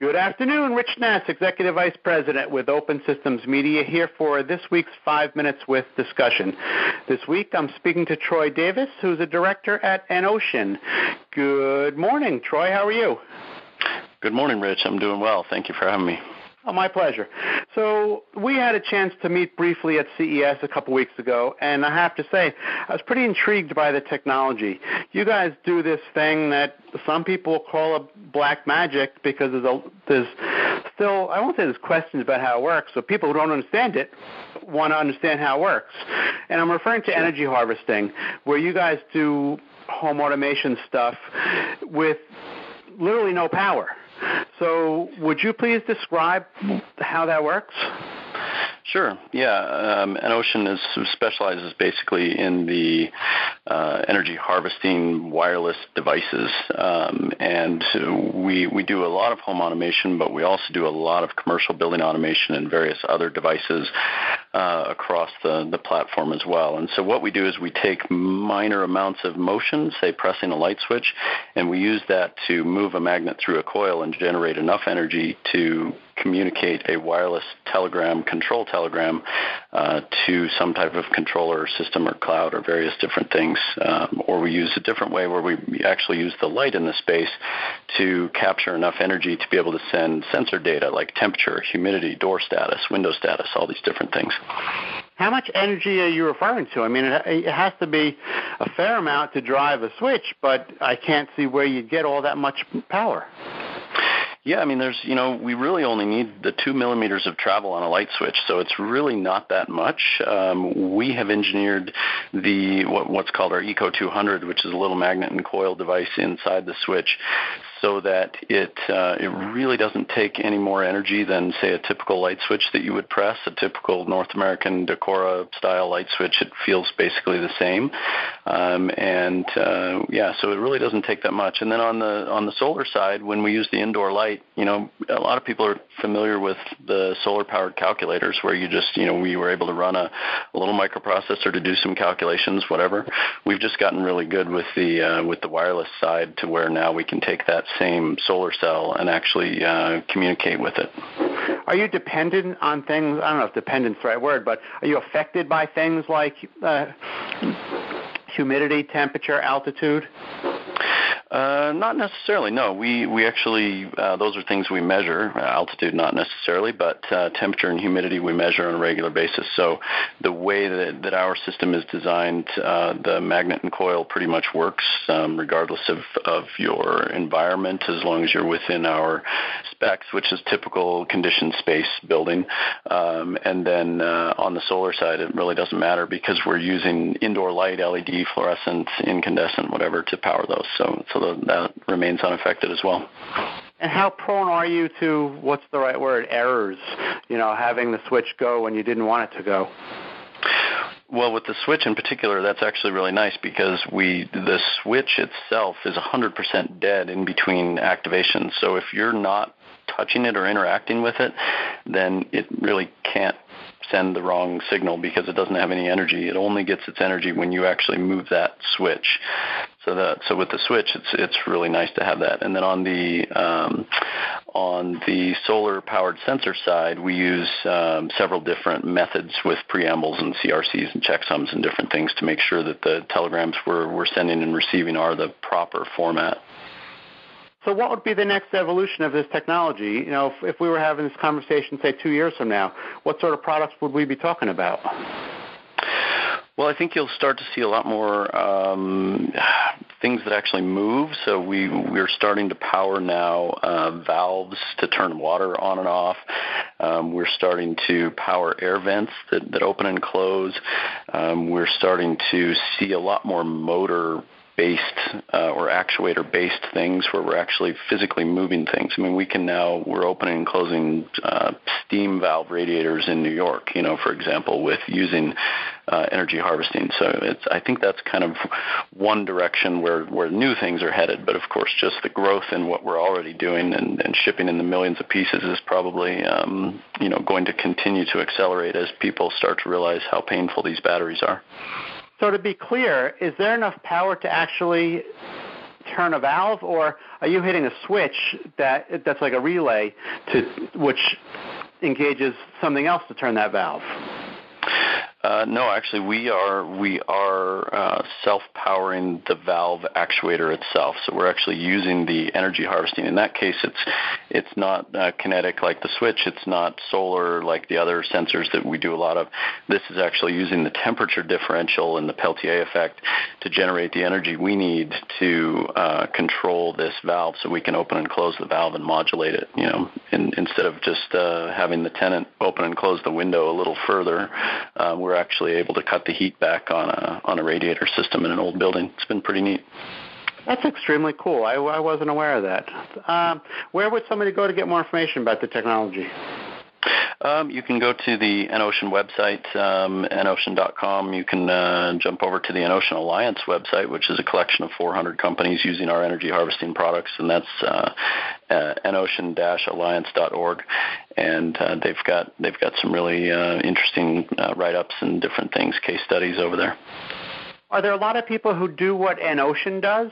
Good afternoon, Rich Nass, Executive Vice President with Open Systems Media, here for this week's Five Minutes with discussion. This week I'm speaking to Troy Davis, who's a director at EnOcean. Good morning, Troy. How are you? Good morning, Rich. I'm doing well. Thank you for having me. Oh, my pleasure. So we had a chance to meet briefly at CES a couple weeks ago, and I have to say, I was pretty intrigued by the technology. You guys do this thing that some people call a black magic because there's, a, there's still, I won't say there's questions about how it works, so people who don't understand it want to understand how it works. And I'm referring to energy harvesting, where you guys do home automation stuff with literally no power. So, would you please describe how that works? Sure. Yeah. Um, EnOcean is specializes basically in the uh, energy harvesting wireless devices, um, and we we do a lot of home automation, but we also do a lot of commercial building automation and various other devices uh, across the the platform as well. And so what we do is we take minor amounts of motion, say pressing a light switch, and we use that to move a magnet through a coil and generate enough energy to communicate a wireless telegram, control telegram, uh, to some type of controller or system or cloud or various different things. Um, or we use a different way where we actually use the light in the space to capture enough energy to be able to send sensor data like temperature, humidity, door status, window status, all these different things. How much energy are you referring to? I mean, it it has to be a fair amount to drive a switch, but I can't see where you'd get all that much power. Yeah, I mean, there's, you know, we really only need the two millimeters of travel on a light switch, so it's really not that much. Um, we have engineered the what, what's called our Eco 200, which is a little magnet and coil device inside the switch, so that it uh, it really doesn't take any more energy than say a typical light switch that you would press, a typical North American Decora style light switch. It feels basically the same, um, and uh, yeah, so it really doesn't take that much. And then on the on the solar side, when we use the indoor light, you know, a lot of people are familiar with the solar powered calculators where you just you know we were able to run a, a little microprocessor to do some calculations, whatever. We've just gotten really good with the uh, with the wireless side to where now we can take that same solar cell and actually uh, communicate with it. Are you dependent on things? I don't know if dependent's the right word, but are you affected by things like uh, humidity, temperature, altitude? Uh, not necessarily. No, we we actually uh, those are things we measure. Uh, altitude, not necessarily, but uh, temperature and humidity we measure on a regular basis. So the way that that our system is designed, the magnet and coil pretty much works um, regardless of of your environment, as long as you're within our specs, which is typical conditioned space building. Um, and then on the solar side, it really doesn't matter because we're using indoor light, LED, fluorescent, incandescent, whatever, to power those. So so so that remains unaffected as well. And how prone are you to what's the right word errors? You know, having the switch go when you didn't want it to go. Well, with the switch in particular, that's actually really nice because we the switch itself is 100% dead in between activations. So if you're not touching it or interacting with it, then it really can't send the wrong signal because it doesn't have any energy. It only gets its energy when you actually move that switch. So that so with the switch, it's it's really nice to have that. And then on the um, on the solar powered sensor side, we use um, several different methods with preambles and CRCs and checksums and different things to make sure that the telegrams we're we're sending and receiving are the proper format. So, what would be the next evolution of this technology? You know, if, if we were having this conversation, say, two years from now, what sort of products would we be talking about? Well, I think you'll start to see a lot more um, things that actually move. So we we're starting to power now uh, valves to turn water on and off. Um, we're starting to power air vents that, that open and close. Um, we're starting to see a lot more motor based uh, or actuator based things where we're actually physically moving things. I mean, we can now we're opening and closing uh, steam valve radiators in New York, you know, for example, with using uh, energy harvesting. So it's I think that's kind of one direction where where new things are headed. But of course, just the growth in what we're already doing and, and shipping in the millions of pieces is probably um, you know going to continue to accelerate as people start to realize how painful these batteries are. So to be clear, is there enough power to actually turn a valve, or are you hitting a switch that that's like a relay to which engages something else to turn that valve? Uh, no, actually, we are we are uh, self-powering the valve actuator itself. So we're actually using the energy harvesting. In that case, it's it's not uh, kinetic like the switch. It's not solar like the other sensors that we do a lot of. This is actually using the temperature differential and the Peltier effect to generate the energy we need to uh, control this valve, so we can open and close the valve and modulate it. You know, in, instead of just uh, having the tenant open and close the window a little further. Uh, we're actually able to cut the heat back on a on a radiator system in an old building. It's been pretty neat. That's extremely cool. I, I wasn't aware of that. Um, where would somebody go to get more information about the technology? Um, you can go to the EnOcean website, um, enocean.com. You can uh, jump over to the EnOcean Alliance website, which is a collection of 400 companies using our energy harvesting products, and that's uh, uh, enocean-alliance.org. And uh, they've got they've got some really uh, interesting uh, write-ups and different things, case studies over there. Are there a lot of people who do what EnOcean does?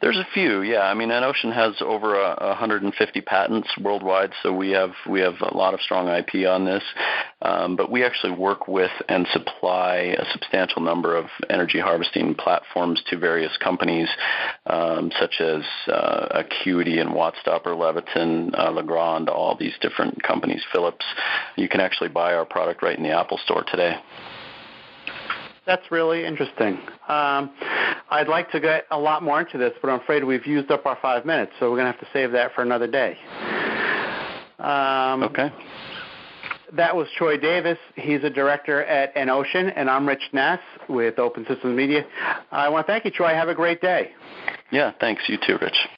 There's a few, yeah. I mean, EnOcean has over a, 150 patents worldwide, so we have we have a lot of strong IP on this. Um, but we actually work with and supply a substantial number of energy harvesting platforms to various companies, um, such as uh, Acuity and Wattstopper, Leviton, uh, Legrand, all these different companies. Philips. You can actually buy our product right in the Apple Store today. That's really interesting. Um, I'd like to get a lot more into this, but I'm afraid we've used up our five minutes, so we're going to have to save that for another day. Um, okay. That was Troy Davis. He's a director at EnOcean, and I'm Rich Nass with Open Systems Media. I want to thank you, Troy. Have a great day. Yeah, thanks. You too, Rich.